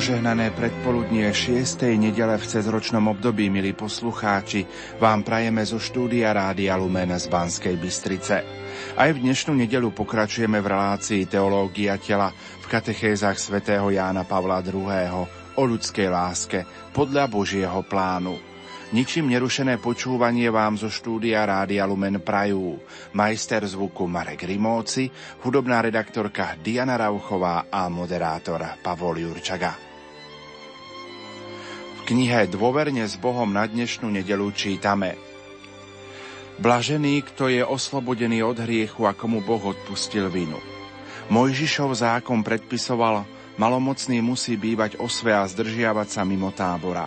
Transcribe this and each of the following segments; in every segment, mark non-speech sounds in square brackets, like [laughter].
Požehnané predpoludnie 6. nedele v cezročnom období, milí poslucháči, vám prajeme zo štúdia Rádia Lumen z Banskej Bystrice. Aj v dnešnú nedelu pokračujeme v relácii Teológia tela v katechézach svätého Jána Pavla II. o ľudskej láske podľa Božieho plánu. Ničím nerušené počúvanie vám zo štúdia Rádia Lumen prajú majster zvuku Marek Rimóci, hudobná redaktorka Diana Rauchová a moderátor Pavol Jurčaga. Knihe Dôverne s Bohom na dnešnú nedelu čítame Blažený, kto je oslobodený od hriechu a komu Boh odpustil vinu. Mojžišov zákon predpisoval, malomocný musí bývať osve a zdržiavať sa mimo tábora.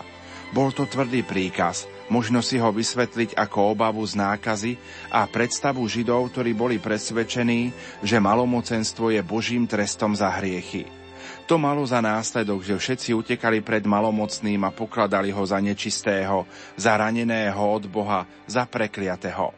Bol to tvrdý príkaz, Možno si ho vysvetliť ako obavu z nákazy a predstavu Židov, ktorí boli presvedčení, že malomocenstvo je Božím trestom za hriechy. To malo za následok, že všetci utekali pred malomocným a pokladali ho za nečistého, za raneného od Boha, za prekliatého.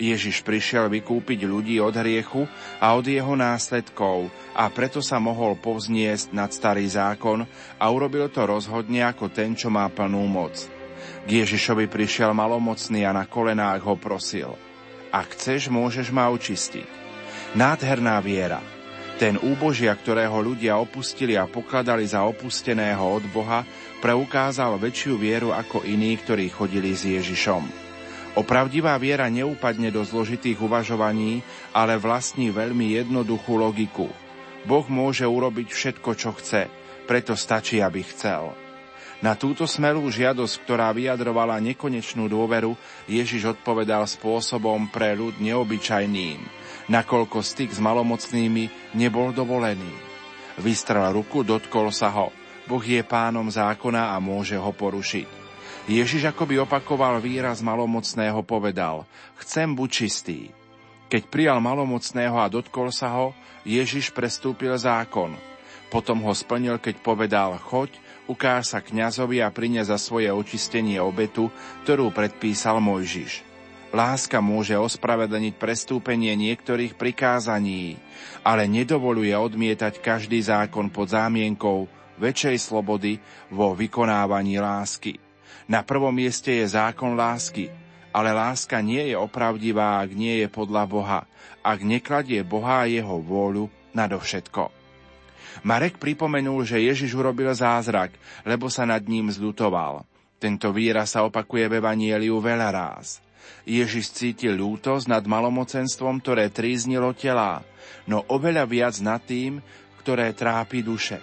Ježiš prišiel vykúpiť ľudí od hriechu a od jeho následkov a preto sa mohol povzniesť nad starý zákon a urobil to rozhodne ako ten, čo má plnú moc. K Ježišovi prišiel malomocný a na kolenách ho prosil. Ak chceš, môžeš ma očistiť. Nádherná viera. Ten úbožia, ktorého ľudia opustili a pokladali za opusteného od Boha, preukázal väčšiu vieru ako iní, ktorí chodili s Ježišom. Opravdivá viera neúpadne do zložitých uvažovaní, ale vlastní veľmi jednoduchú logiku. Boh môže urobiť všetko, čo chce, preto stačí, aby chcel. Na túto smelú žiadosť, ktorá vyjadrovala nekonečnú dôveru, Ježiš odpovedal spôsobom pre ľud neobyčajným, nakoľko styk s malomocnými nebol dovolený. Vystrel ruku, dotkol sa ho. Boh je pánom zákona a môže ho porušiť. Ježiš akoby opakoval výraz malomocného povedal, chcem buď čistý. Keď prijal malomocného a dotkol sa ho, Ježiš prestúpil zákon. Potom ho splnil, keď povedal, choď, ukáž sa kňazovi a prine za svoje očistenie obetu, ktorú predpísal Mojžiš. Láska môže ospravedlniť prestúpenie niektorých prikázaní, ale nedovoluje odmietať každý zákon pod zámienkou väčšej slobody vo vykonávaní lásky. Na prvom mieste je zákon lásky, ale láska nie je opravdivá, ak nie je podľa Boha, ak nekladie Boha a jeho vôľu nadovšetko. Marek pripomenul, že Ježiš urobil zázrak, lebo sa nad ním zľutoval. Tento výraz sa opakuje v Evanieliu veľa ráz. Ježiš cítil ľútosť nad malomocenstvom, ktoré tríznilo tela, no oveľa viac nad tým, ktoré trápi duše.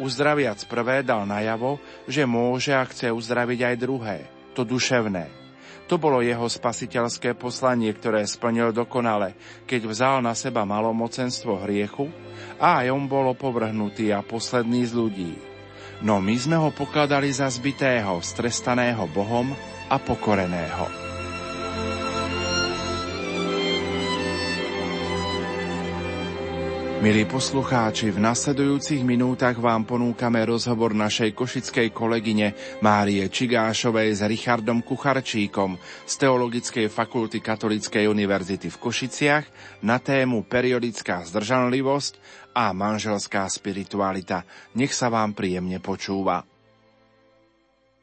Uzdraviac prvé dal najavo, že môže a chce uzdraviť aj druhé, to duševné. To bolo jeho spasiteľské poslanie, ktoré splnil dokonale, keď vzal na seba malomocenstvo hriechu a aj on bol opovrhnutý a posledný z ľudí. No my sme ho pokladali za zbitého, strestaného Bohom a pokoreného. Milí poslucháči, v nasledujúcich minútach vám ponúkame rozhovor našej košickej kolegyne Márie Čigášovej s Richardom Kucharčíkom z Teologickej fakulty Katolíckej univerzity v Košiciach na tému periodická zdržanlivosť a manželská spiritualita. Nech sa vám príjemne počúva.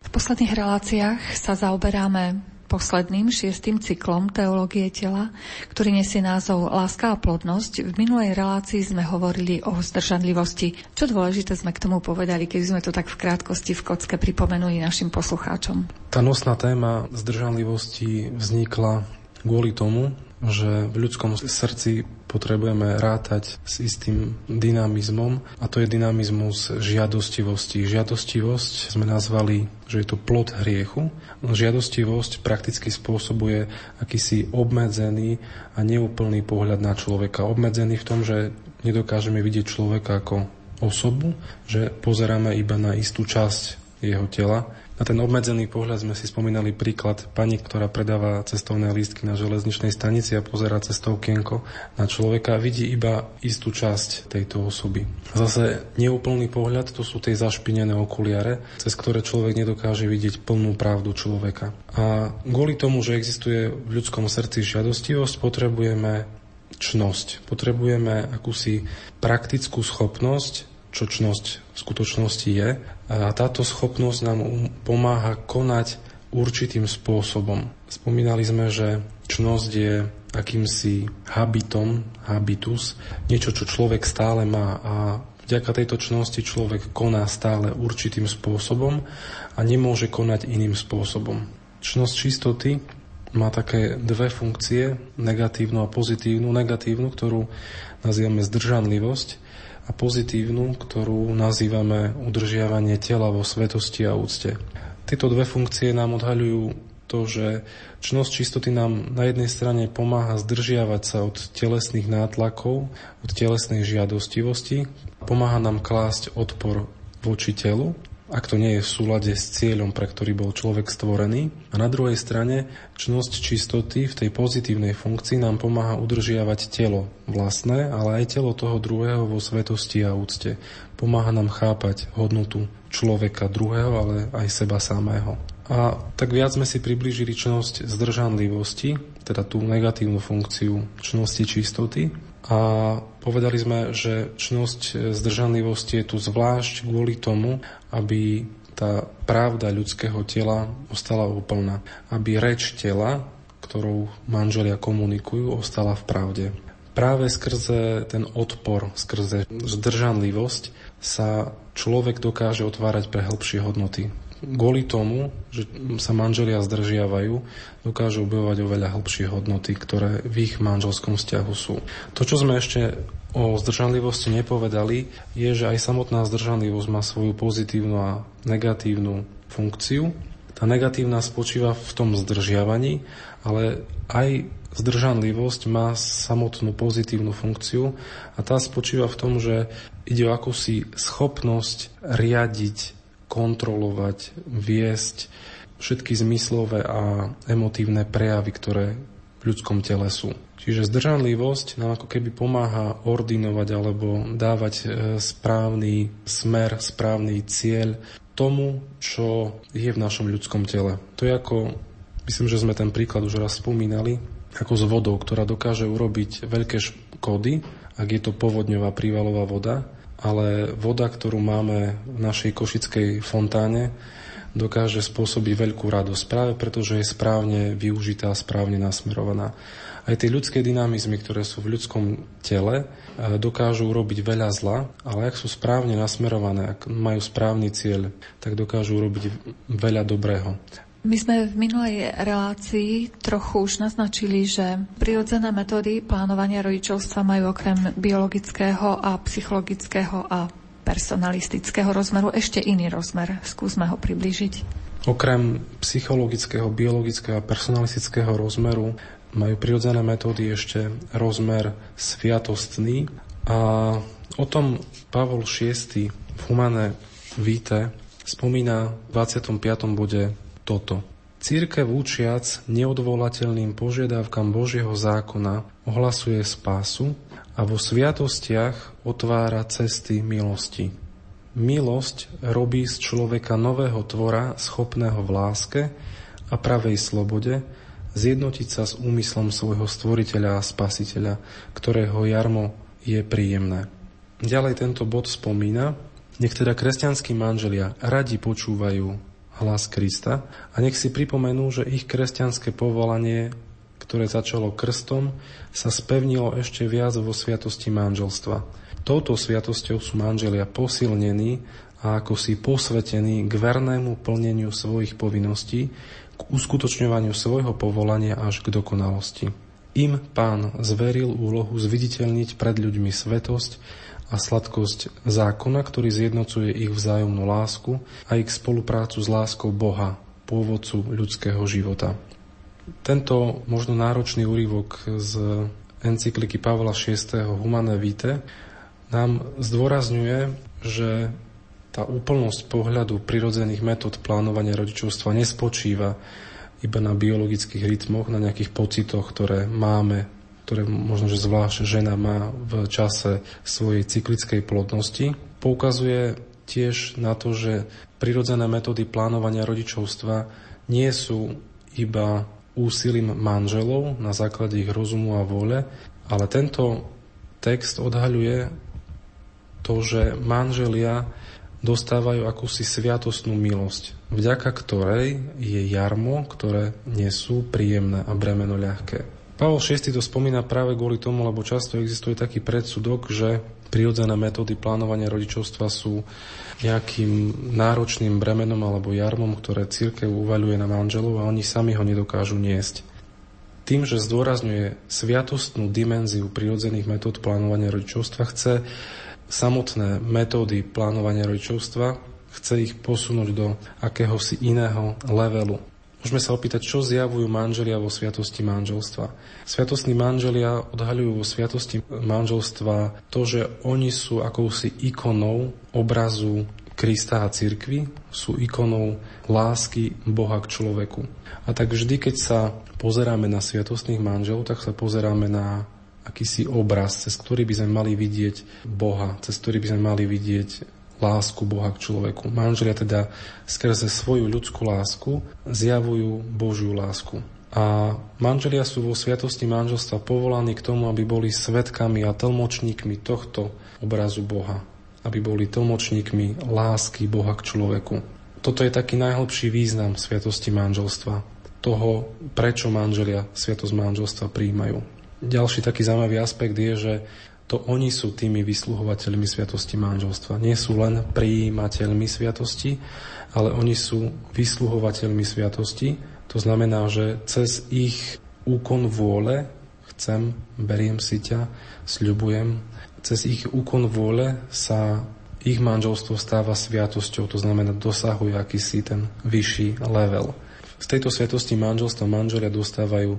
V posledných reláciách sa zaoberáme posledným šiestým cyklom teológie tela, ktorý nesie názov Láska a plodnosť. V minulej relácii sme hovorili o zdržanlivosti. Čo dôležité sme k tomu povedali, keď sme to tak v krátkosti v kocke pripomenuli našim poslucháčom? Tá nosná téma zdržanlivosti vznikla kvôli tomu, že v ľudskom srdci potrebujeme rátať s istým dynamizmom a to je dynamizmus žiadostivosti. Žiadostivosť sme nazvali, že je to plod hriechu. Žiadostivosť prakticky spôsobuje akýsi obmedzený a neúplný pohľad na človeka. Obmedzený v tom, že nedokážeme vidieť človeka ako osobu, že pozeráme iba na istú časť jeho tela na ten obmedzený pohľad sme si spomínali príklad pani, ktorá predáva cestovné lístky na železničnej stanici a pozera cez to okienko na človeka a vidí iba istú časť tejto osoby. Zase neúplný pohľad to sú tie zašpinené okuliare, cez ktoré človek nedokáže vidieť plnú pravdu človeka. A kvôli tomu, že existuje v ľudskom srdci žiadostivosť, potrebujeme čnosť. Potrebujeme akúsi praktickú schopnosť čo čnosť v skutočnosti je. A táto schopnosť nám um, pomáha konať určitým spôsobom. Spomínali sme, že čnosť je akýmsi habitom, habitus, niečo, čo človek stále má a vďaka tejto čnosti človek koná stále určitým spôsobom a nemôže konať iným spôsobom. Čnosť čistoty má také dve funkcie, negatívnu a pozitívnu. Negatívnu, ktorú nazývame zdržanlivosť a pozitívnu, ktorú nazývame udržiavanie tela vo svetosti a úcte. Tieto dve funkcie nám odhaľujú to, že čnosť čistoty nám na jednej strane pomáha zdržiavať sa od telesných nátlakov, od telesnej žiadostivosti, pomáha nám klásť odpor voči telu ak to nie je v súlade s cieľom, pre ktorý bol človek stvorený. A na druhej strane, čnosť čistoty v tej pozitívnej funkcii nám pomáha udržiavať telo vlastné, ale aj telo toho druhého vo svetosti a úcte. Pomáha nám chápať hodnotu človeka druhého, ale aj seba samého. A tak viac sme si priblížili čnosť zdržanlivosti, teda tú negatívnu funkciu čnosti čistoty, a povedali sme, že čnosť zdržanlivosti je tu zvlášť kvôli tomu, aby tá pravda ľudského tela ostala úplná. Aby reč tela, ktorou manželia komunikujú, ostala v pravde. Práve skrze ten odpor, skrze zdržanlivosť sa človek dokáže otvárať pre hĺbšie hodnoty kvôli tomu, že sa manželia zdržiavajú, dokážu objavovať oveľa hlbšie hodnoty, ktoré v ich manželskom vzťahu sú. To, čo sme ešte o zdržanlivosti nepovedali, je, že aj samotná zdržanlivosť má svoju pozitívnu a negatívnu funkciu. Tá negatívna spočíva v tom zdržiavaní, ale aj zdržanlivosť má samotnú pozitívnu funkciu a tá spočíva v tom, že ide o akúsi schopnosť riadiť kontrolovať, viesť všetky zmyslové a emotívne prejavy, ktoré v ľudskom tele sú. Čiže zdržanlivosť nám ako keby pomáha ordinovať alebo dávať e, správny smer, správny cieľ tomu, čo je v našom ľudskom tele. To je ako, myslím, že sme ten príklad už raz spomínali, ako s vodou, ktorá dokáže urobiť veľké škody, ak je to povodňová prívalová voda, ale voda, ktorú máme v našej košickej fontáne, dokáže spôsobiť veľkú radosť práve preto, že je správne využitá, správne nasmerovaná. Aj tie ľudské dynamizmy, ktoré sú v ľudskom tele, e, dokážu urobiť veľa zla, ale ak sú správne nasmerované, ak majú správny cieľ, tak dokážu urobiť veľa dobrého. My sme v minulej relácii trochu už naznačili, že prirodzené metódy plánovania rodičovstva majú okrem biologického a psychologického a personalistického rozmeru ešte iný rozmer. Skúsme ho približiť. Okrem psychologického, biologického a personalistického rozmeru majú prirodzené metódy ešte rozmer sviatostný a o tom Pavol VI v Humane Vitae spomína v 25. bode toto. Církev učiac neodvolateľným požiadavkám Božieho zákona ohlasuje spásu a vo sviatostiach otvára cesty milosti. Milosť robí z človeka nového tvora schopného v láske a pravej slobode zjednotiť sa s úmyslom svojho stvoriteľa a spasiteľa, ktorého jarmo je príjemné. Ďalej tento bod spomína, nech teda kresťanskí manželia radi počúvajú hlas Krista a nech si pripomenú, že ich kresťanské povolanie, ktoré začalo krstom, sa spevnilo ešte viac vo sviatosti manželstva. Touto sviatosťou sú manželia posilnení a ako si posvetení k vernému plneniu svojich povinností, k uskutočňovaniu svojho povolania až k dokonalosti. Im pán zveril úlohu zviditeľniť pred ľuďmi svetosť a sladkosť zákona, ktorý zjednocuje ich vzájomnú lásku a ich spoluprácu s láskou Boha, pôvodcu ľudského života. Tento možno náročný úryvok z encykliky Pavla VI. Humane Vitae nám zdôrazňuje, že tá úplnosť pohľadu prirodzených metód plánovania rodičovstva nespočíva iba na biologických rytmoch, na nejakých pocitoch, ktoré máme ktoré možno, že zvlášť žena má v čase svojej cyklickej plodnosti. Poukazuje tiež na to, že prirodzené metódy plánovania rodičovstva nie sú iba úsilím manželov na základe ich rozumu a vôle, ale tento text odhaľuje to že manželia dostávajú akúsi sviatostnú milosť, vďaka ktorej je jarmo, ktoré nesú príjemné a bremeno ľahké. Pavol VI to spomína práve kvôli tomu, lebo často existuje taký predsudok, že prirodzené metódy plánovania rodičovstva sú nejakým náročným bremenom alebo jarmom, ktoré církev uvaľuje na manželov a oni sami ho nedokážu niesť. Tým, že zdôrazňuje sviatostnú dimenziu prirodzených metód plánovania rodičovstva, chce samotné metódy plánovania rodičovstva, chce ich posunúť do akéhosi iného levelu. Môžeme sa opýtať, čo zjavujú manželia vo sviatosti manželstva. Sviatostní manželia odhaľujú vo sviatosti manželstva to, že oni sú akousi ikonou obrazu Krista a cirkvi, sú ikonou lásky Boha k človeku. A tak vždy, keď sa pozeráme na sviatostných manželov, tak sa pozeráme na akýsi obraz, cez ktorý by sme mali vidieť Boha, cez ktorý by sme mali vidieť lásku Boha k človeku. Manželia teda skrze svoju ľudskú lásku zjavujú Božiu lásku. A manželia sú vo sviatosti manželstva povolaní k tomu, aby boli svetkami a tlmočníkmi tohto obrazu Boha. Aby boli tlmočníkmi lásky Boha k človeku. Toto je taký najhlbší význam sviatosti manželstva. Toho, prečo manželia sviatosť manželstva príjmajú. Ďalší taký zaujímavý aspekt je, že to oni sú tými vysluhovateľmi sviatosti manželstva. Nie sú len prijímateľmi sviatosti, ale oni sú vysluhovateľmi sviatosti. To znamená, že cez ich úkon vôle chcem, beriem si ťa, sľubujem, cez ich úkon vôle sa ich manželstvo stáva sviatosťou, to znamená dosahuje akýsi ten vyšší level. Z tejto sviatosti manželstva manželia dostávajú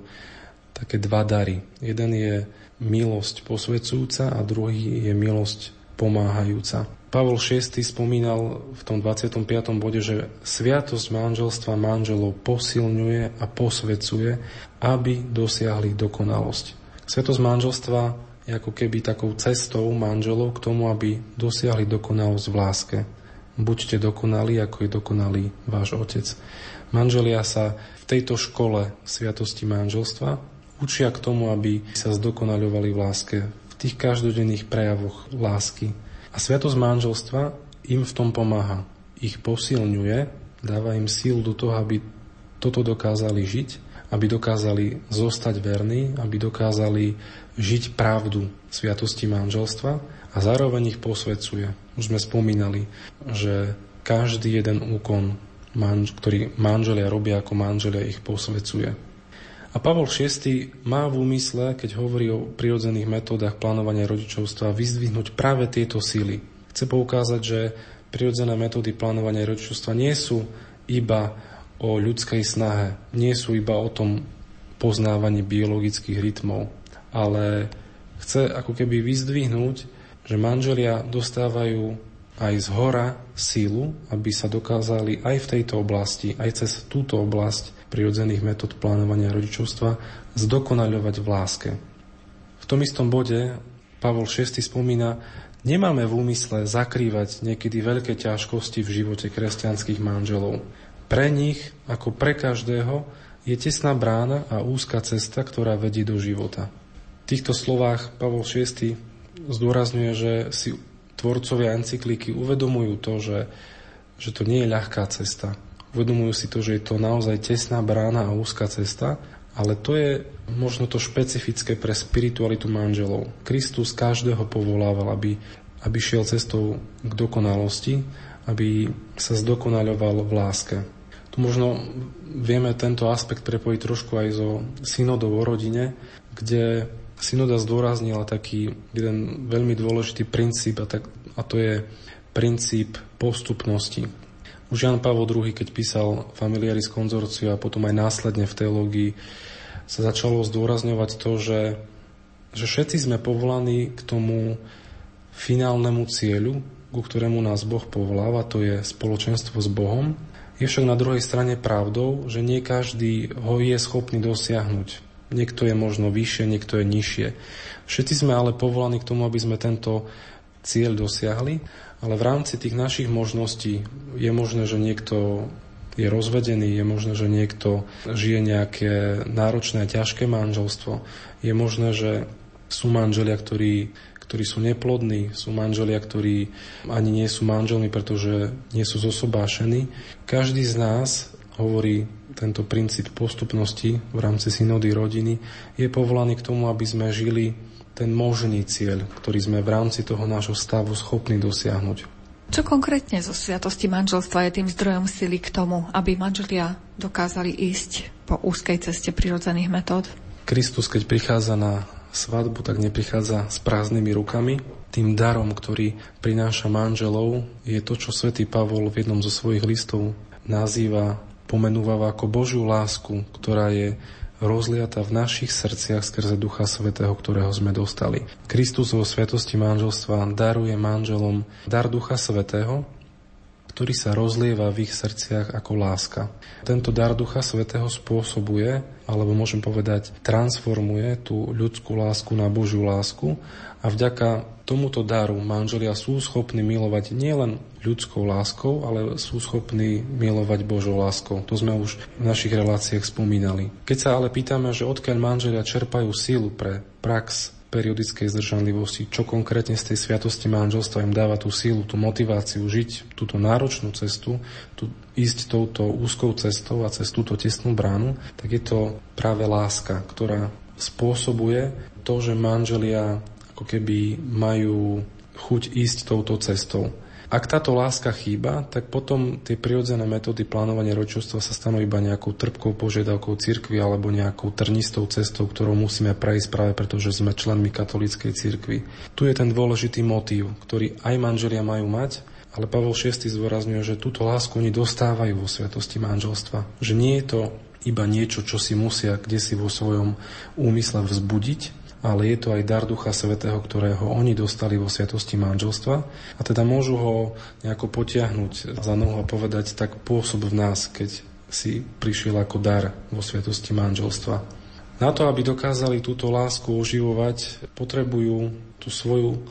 také dva dary. Jeden je milosť posvedzujúca a druhý je milosť pomáhajúca. Pavol VI spomínal v tom 25. bode, že sviatosť manželstva manželov posilňuje a posvecuje, aby dosiahli dokonalosť. Sviatosť manželstva je ako keby takou cestou manželov k tomu, aby dosiahli dokonalosť v láske. Buďte dokonalí, ako je dokonalý váš otec. Manželia sa v tejto škole sviatosti manželstva učia k tomu, aby sa zdokonaľovali v láske, v tých každodenných prejavoch lásky. A sviatosť manželstva im v tom pomáha. Ich posilňuje, dáva im síl do toho, aby toto dokázali žiť, aby dokázali zostať verní, aby dokázali žiť pravdu sviatosti manželstva a zároveň ich posvedcuje. Už sme spomínali, že každý jeden úkon, ktorý manželia robia ako manželia, ich posvedcuje. A Pavol VI má v úmysle, keď hovorí o prirodzených metódach plánovania rodičovstva, vyzdvihnúť práve tieto síly. Chce poukázať, že prirodzené metódy plánovania rodičovstva nie sú iba o ľudskej snahe, nie sú iba o tom poznávaní biologických rytmov, ale chce ako keby vyzdvihnúť, že manželia dostávajú aj z hora sílu, aby sa dokázali aj v tejto oblasti, aj cez túto oblasť prirodzených metód plánovania rodičovstva zdokonaľovať v láske. V tom istom bode Pavol VI spomína, nemáme v úmysle zakrývať niekedy veľké ťažkosti v živote kresťanských manželov. Pre nich, ako pre každého, je tesná brána a úzka cesta, ktorá vedie do života. V týchto slovách Pavol VI zdôrazňuje, že si tvorcovia encykliky uvedomujú to, že, že to nie je ľahká cesta, Uvedomujú si to, že je to naozaj tesná brána a úzka cesta, ale to je možno to špecifické pre spiritualitu manželov. Kristus každého povolával, aby, aby šiel cestou k dokonalosti, aby sa zdokonaľoval v láske. Tu možno vieme tento aspekt prepojiť trošku aj so synodou o rodine, kde synoda zdôraznila taký jeden veľmi dôležitý princíp a, tak, a to je princíp postupnosti. Už Jan Pavel II, keď písal Familiaris konzorciu a potom aj následne v teológii, sa začalo zdôrazňovať to, že, že všetci sme povolaní k tomu finálnemu cieľu, ku ktorému nás Boh povoláva, to je spoločenstvo s Bohom. Je však na druhej strane pravdou, že nie každý ho je schopný dosiahnuť. Niekto je možno vyššie, niekto je nižšie. Všetci sme ale povolaní k tomu, aby sme tento cieľ dosiahli ale v rámci tých našich možností je možné, že niekto je rozvedený, je možné, že niekto žije nejaké náročné, ťažké manželstvo. Je možné, že sú manželia, ktorí, ktorí sú neplodní, sú manželia, ktorí ani nie sú manželmi, pretože nie sú zosobášení. Každý z nás hovorí tento princíp postupnosti v rámci synody rodiny, je povolaný k tomu, aby sme žili ten možný cieľ, ktorý sme v rámci toho nášho stavu schopní dosiahnuť. Čo konkrétne zo sviatosti manželstva je tým zdrojom sily k tomu, aby manželia dokázali ísť po úzkej ceste prirodzených metód? Kristus, keď prichádza na svadbu, tak neprichádza s prázdnymi rukami. Tým darom, ktorý prináša manželov, je to, čo svätý Pavol v jednom zo svojich listov nazýva, pomenúva ako Božiu lásku, ktorá je rozliata v našich srdciach skrze Ducha Svetého, ktorého sme dostali. Kristus vo svetosti manželstva daruje manželom dar Ducha Svetého, ktorý sa rozlieva v ich srdciach ako láska. Tento dar Ducha Svetého spôsobuje, alebo môžem povedať, transformuje tú ľudskú lásku na Božiu lásku a vďaka tomuto daru manželia sú schopní milovať nielen ľudskou láskou, ale sú schopní milovať Božou láskou. To sme už v našich reláciách spomínali. Keď sa ale pýtame, že odkiaľ manželia čerpajú sílu pre prax periodickej zdržanlivosti, čo konkrétne z tej sviatosti manželstva im dáva tú sílu, tú motiváciu žiť túto náročnú cestu, tú, ísť touto úzkou cestou a cez túto tesnú bránu, tak je to práve láska, ktorá spôsobuje to, že manželia ako keby majú chuť ísť touto cestou. Ak táto láska chýba, tak potom tie prirodzené metódy plánovania rodičovstva sa stanú iba nejakou trpkou požiadavkou cirkvi alebo nejakou trnistou cestou, ktorou musíme prejsť práve preto, že sme členmi katolíckej cirkvi. Tu je ten dôležitý motív, ktorý aj manželia majú mať, ale Pavel VI zdôrazňuje, že túto lásku oni dostávajú vo sviatosti manželstva. Že nie je to iba niečo, čo si musia kde si vo svojom úmysle vzbudiť, ale je to aj dar Ducha Svetého, ktorého oni dostali vo sviatosti manželstva a teda môžu ho nejako potiahnuť za nohu a povedať, tak pôsob v nás, keď si prišiel ako dar vo sviatosti manželstva. Na to, aby dokázali túto lásku oživovať, potrebujú tú svoju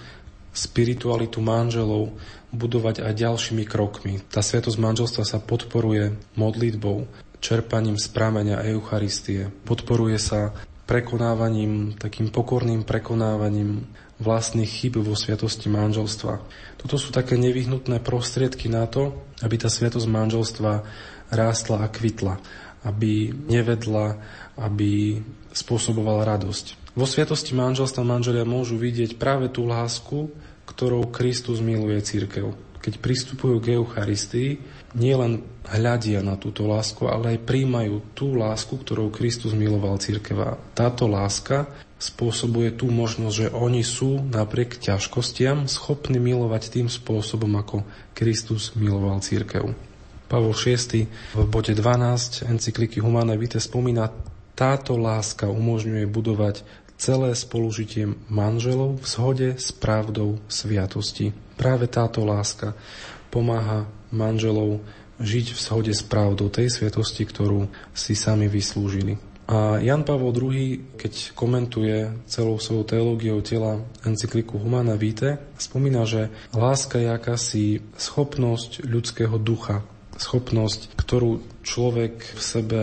spiritualitu manželov budovať aj ďalšími krokmi. Tá sviatosť manželstva sa podporuje modlitbou, čerpaním z pramenia Eucharistie. Podporuje sa prekonávaním, takým pokorným prekonávaním vlastných chyb vo sviatosti manželstva. Toto sú také nevyhnutné prostriedky na to, aby tá sviatosť manželstva rástla a kvitla, aby nevedla, aby spôsobovala radosť. Vo sviatosti manželstva manželia môžu vidieť práve tú lásku, ktorou Kristus miluje církev. Keď pristupujú k Eucharistii, nielen hľadia na túto lásku, ale aj príjmajú tú lásku, ktorou Kristus miloval církeva. Táto láska spôsobuje tú možnosť, že oni sú napriek ťažkostiam schopní milovať tým spôsobom, ako Kristus miloval církev. Pavol VI v bode 12 encykliky Humane Vitae spomína, táto láska umožňuje budovať celé spolužitie manželov v zhode s pravdou sviatosti. Práve táto láska pomáha manželov žiť v shode s pravdou tej sviatosti, ktorú si sami vyslúžili. A Jan Pavol II, keď komentuje celou svojou teológiou tela encykliku Humana Vitae, spomína, že láska je akási schopnosť ľudského ducha, schopnosť, ktorú človek v sebe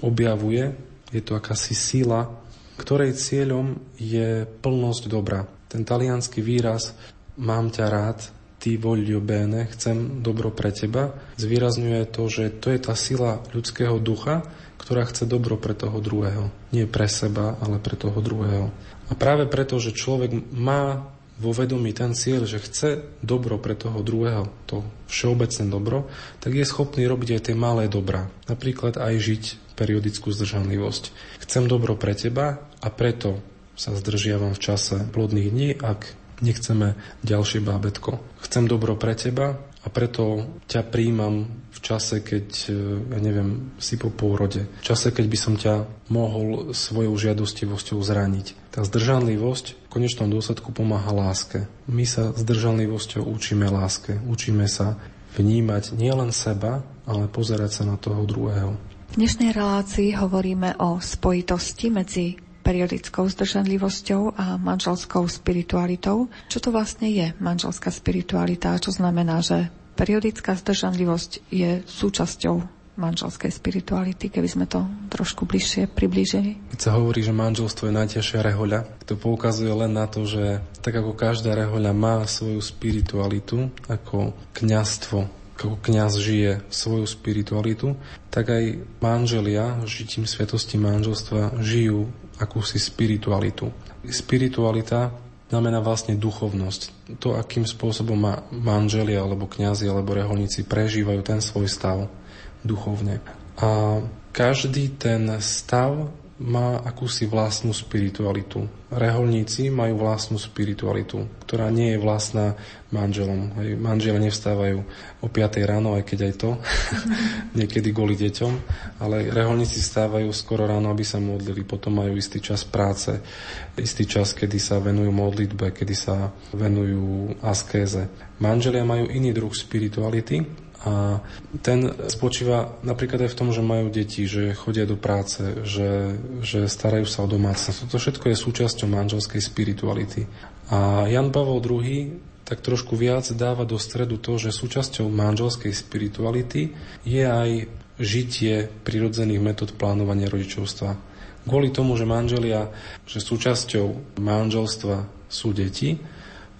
objavuje, je to akási sila, ktorej cieľom je plnosť dobra. Ten talianský výraz mám ťa rád ty voglio bene, chcem dobro pre teba, zvýrazňuje to, že to je tá sila ľudského ducha, ktorá chce dobro pre toho druhého. Nie pre seba, ale pre toho druhého. A práve preto, že človek má vo vedomí ten cieľ, že chce dobro pre toho druhého, to všeobecné dobro, tak je schopný robiť aj tie malé dobrá. Napríklad aj žiť periodickú zdržanlivosť. Chcem dobro pre teba a preto sa zdržiavam v čase plodných dní, ak nechceme ďalšie bábetko. Chcem dobro pre teba a preto ťa príjmam v čase, keď, e, ja neviem, si po pôrode. V čase, keď by som ťa mohol svojou žiadostivosťou zraniť. Tá zdržanlivosť v konečnom dôsledku pomáha láske. My sa zdržanlivosťou učíme láske. Učíme sa vnímať nielen seba, ale pozerať sa na toho druhého. V dnešnej relácii hovoríme o spojitosti medzi periodickou zdržanlivosťou a manželskou spiritualitou. Čo to vlastne je manželská spiritualita? Čo znamená, že periodická zdržanlivosť je súčasťou manželskej spirituality, keby sme to trošku bližšie priblížili? Keď sa hovorí, že manželstvo je najťažšia rehoľa, to poukazuje len na to, že tak ako každá rehoľa má svoju spiritualitu, ako kňastvo ako kňaz žije svoju spiritualitu, tak aj manželia žitím svetosti manželstva žijú akúsi spiritualitu. Spiritualita znamená vlastne duchovnosť. To, akým spôsobom ma manželia, alebo kňazi, alebo reholníci prežívajú ten svoj stav duchovne. A každý ten stav má akúsi vlastnú spiritualitu. Reholníci majú vlastnú spiritualitu, ktorá nie je vlastná manželom. Hej, manžele nevstávajú o 5 ráno, aj keď aj to, [laughs] niekedy kvôli deťom, ale reholníci stávajú skoro ráno, aby sa modlili, potom majú istý čas práce, istý čas, kedy sa venujú modlitbe, kedy sa venujú askéze. Manželia majú iný druh spirituality, a ten spočíva napríklad aj v tom, že majú deti, že chodia do práce, že, že starajú sa o domácnosť. Toto všetko je súčasťou manželskej spirituality. A Jan Pavel II tak trošku viac dáva do stredu to, že súčasťou manželskej spirituality je aj žitie prirodzených metód plánovania rodičovstva. Kvôli tomu, že manželia, že súčasťou manželstva sú deti,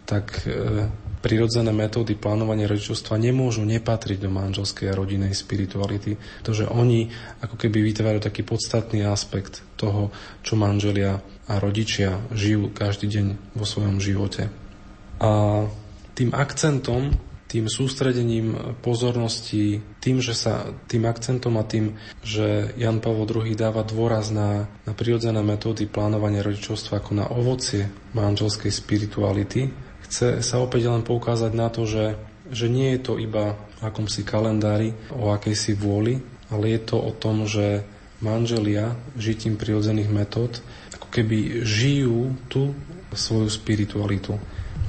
tak e, prirodzené metódy plánovania rodičovstva nemôžu nepatriť do manželskej a rodinej spirituality, pretože oni ako keby vytvárajú taký podstatný aspekt toho, čo manželia a rodičia žijú každý deň vo svojom živote. A tým akcentom, tým sústredením pozornosti, tým, že sa tým akcentom a tým, že Jan Pavel II dáva dôraz na, na prirodzené metódy plánovania rodičovstva ako na ovocie manželskej spirituality, chce sa opäť len poukázať na to, že, že nie je to iba v akomsi kalendári, o akejsi vôli, ale je to o tom, že manželia žitím prirodzených metód ako keby žijú tú svoju spiritualitu.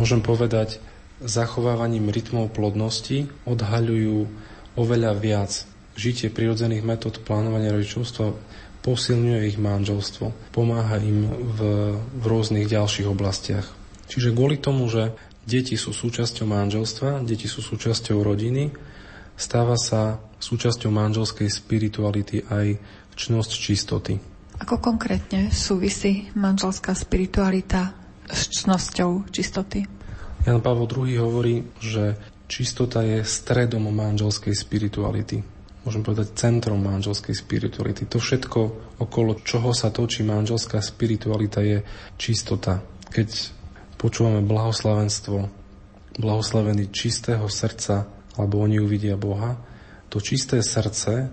Môžem povedať, zachovávaním rytmov plodnosti odhaľujú oveľa viac. Žitie prirodzených metód plánovania rodičovstva posilňuje ich manželstvo, pomáha im v, v rôznych ďalších oblastiach. Čiže kvôli tomu, že deti sú súčasťou manželstva, deti sú súčasťou rodiny, stáva sa súčasťou manželskej spirituality aj čnosť čistoty. Ako konkrétne súvisí manželská spiritualita s čnosťou čistoty? Jan Pavel II hovorí, že čistota je stredom manželskej spirituality. Môžem povedať centrom manželskej spirituality. To všetko, okolo čoho sa točí manželská spiritualita, je čistota. Keď počúvame blahoslavenstvo, blahoslavený čistého srdca, alebo oni uvidia Boha, to čisté srdce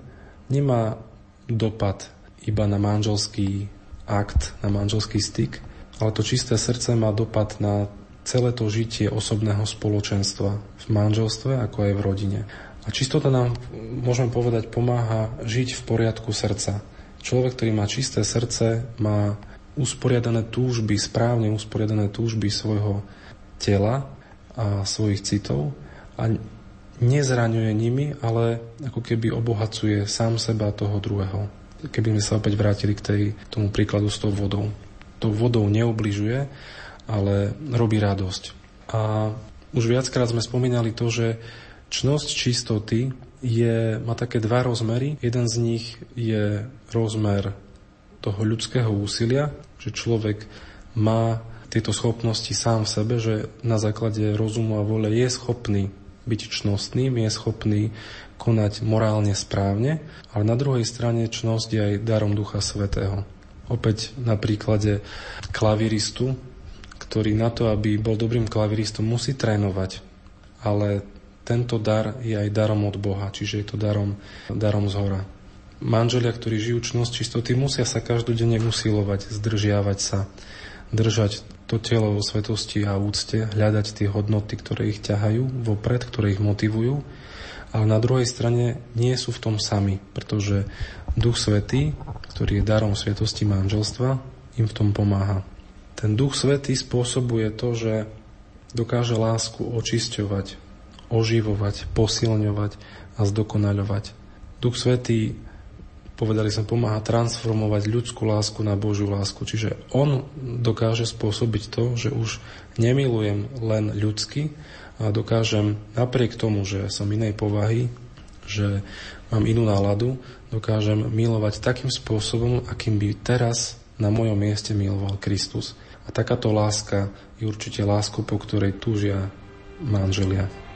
nemá dopad iba na manželský akt, na manželský styk, ale to čisté srdce má dopad na celé to žitie osobného spoločenstva v manželstve, ako aj v rodine. A čistota nám, môžeme povedať, pomáha žiť v poriadku srdca. Človek, ktorý má čisté srdce, má usporiadané túžby, správne usporiadané túžby svojho tela a svojich citov a nezraňuje nimi, ale ako keby obohacuje sám seba toho druhého. Keby sme sa opäť vrátili k tej, tomu príkladu s tou vodou. Tou vodou neobližuje, ale robí radosť. A už viackrát sme spomínali to, že čnosť čistoty je, má také dva rozmery. Jeden z nich je rozmer toho ľudského úsilia, že človek má tieto schopnosti sám v sebe, že na základe rozumu a vole je schopný byť čnostným, je schopný konať morálne správne, ale na druhej strane čnosť je aj darom Ducha Svetého. Opäť na príklade klaviristu, ktorý na to, aby bol dobrým klaviristom, musí trénovať, ale tento dar je aj darom od Boha, čiže je to darom, darom z hora manželia, ktorí žijú čnosť čistoty, musia sa každodenne usilovať, zdržiavať sa, držať to telo vo svetosti a úcte, hľadať tie hodnoty, ktoré ich ťahajú vopred, ktoré ich motivujú, ale na druhej strane nie sú v tom sami, pretože Duch Svetý, ktorý je darom svetosti manželstva, im v tom pomáha. Ten Duch Svetý spôsobuje to, že dokáže lásku očisťovať, oživovať, posilňovať a zdokonaľovať. Duch Svetý povedali sme, pomáha transformovať ľudskú lásku na Božiu lásku. Čiže on dokáže spôsobiť to, že už nemilujem len ľudsky a dokážem napriek tomu, že som inej povahy, že mám inú náladu, dokážem milovať takým spôsobom, akým by teraz na mojom mieste miloval Kristus. A takáto láska je určite láskou, po ktorej túžia manželia.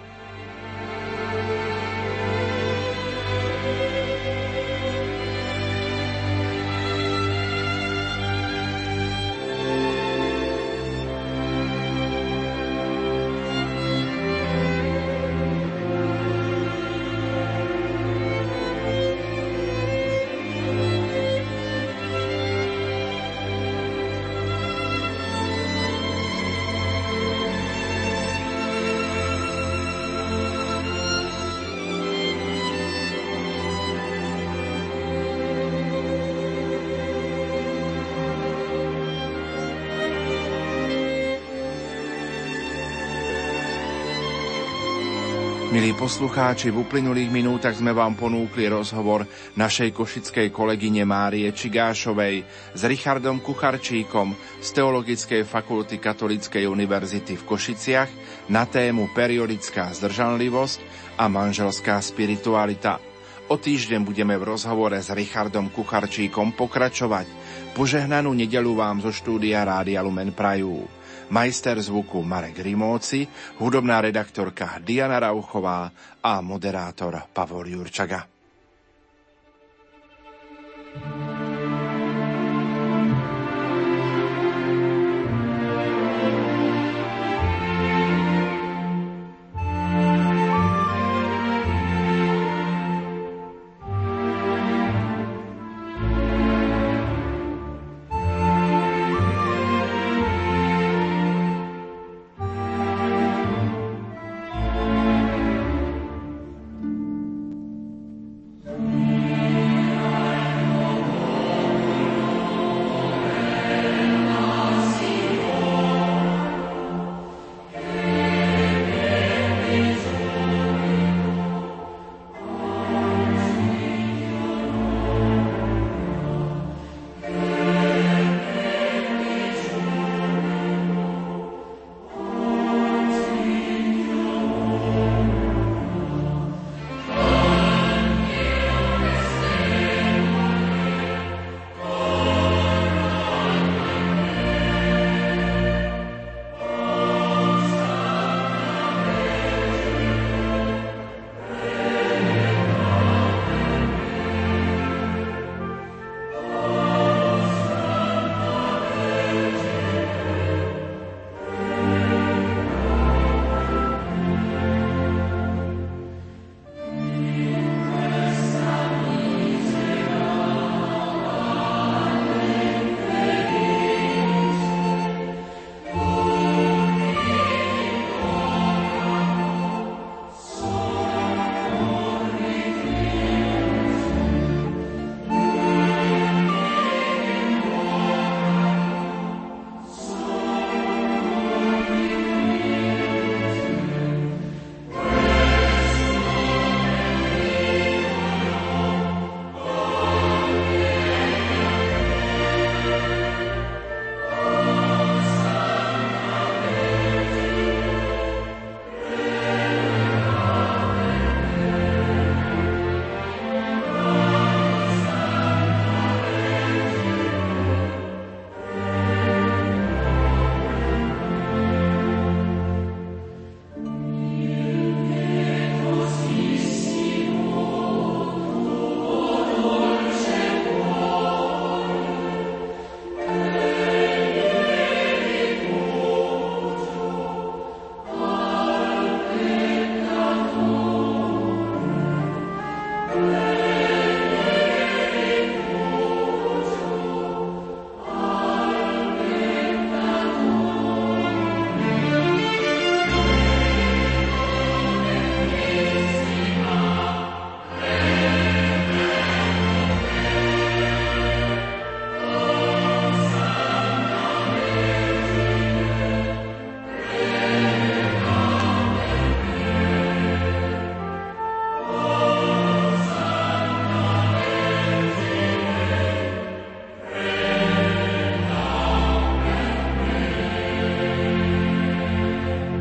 Poslucháči, v uplynulých minútach sme vám ponúkli rozhovor našej košickej kolegyne Márie Čigášovej s Richardom Kucharčíkom z Teologickej fakulty Katolíckej univerzity v Košiciach na tému periodická zdržanlivosť a manželská spiritualita. O týždeň budeme v rozhovore s Richardom Kucharčíkom pokračovať. Požehnanú nedelu vám zo štúdia Rádia Lumen Prajú majster zvuku Marek Rimóci, hudobná redaktorka Diana Rauchová a moderátor Pavol Jurčaga. thank you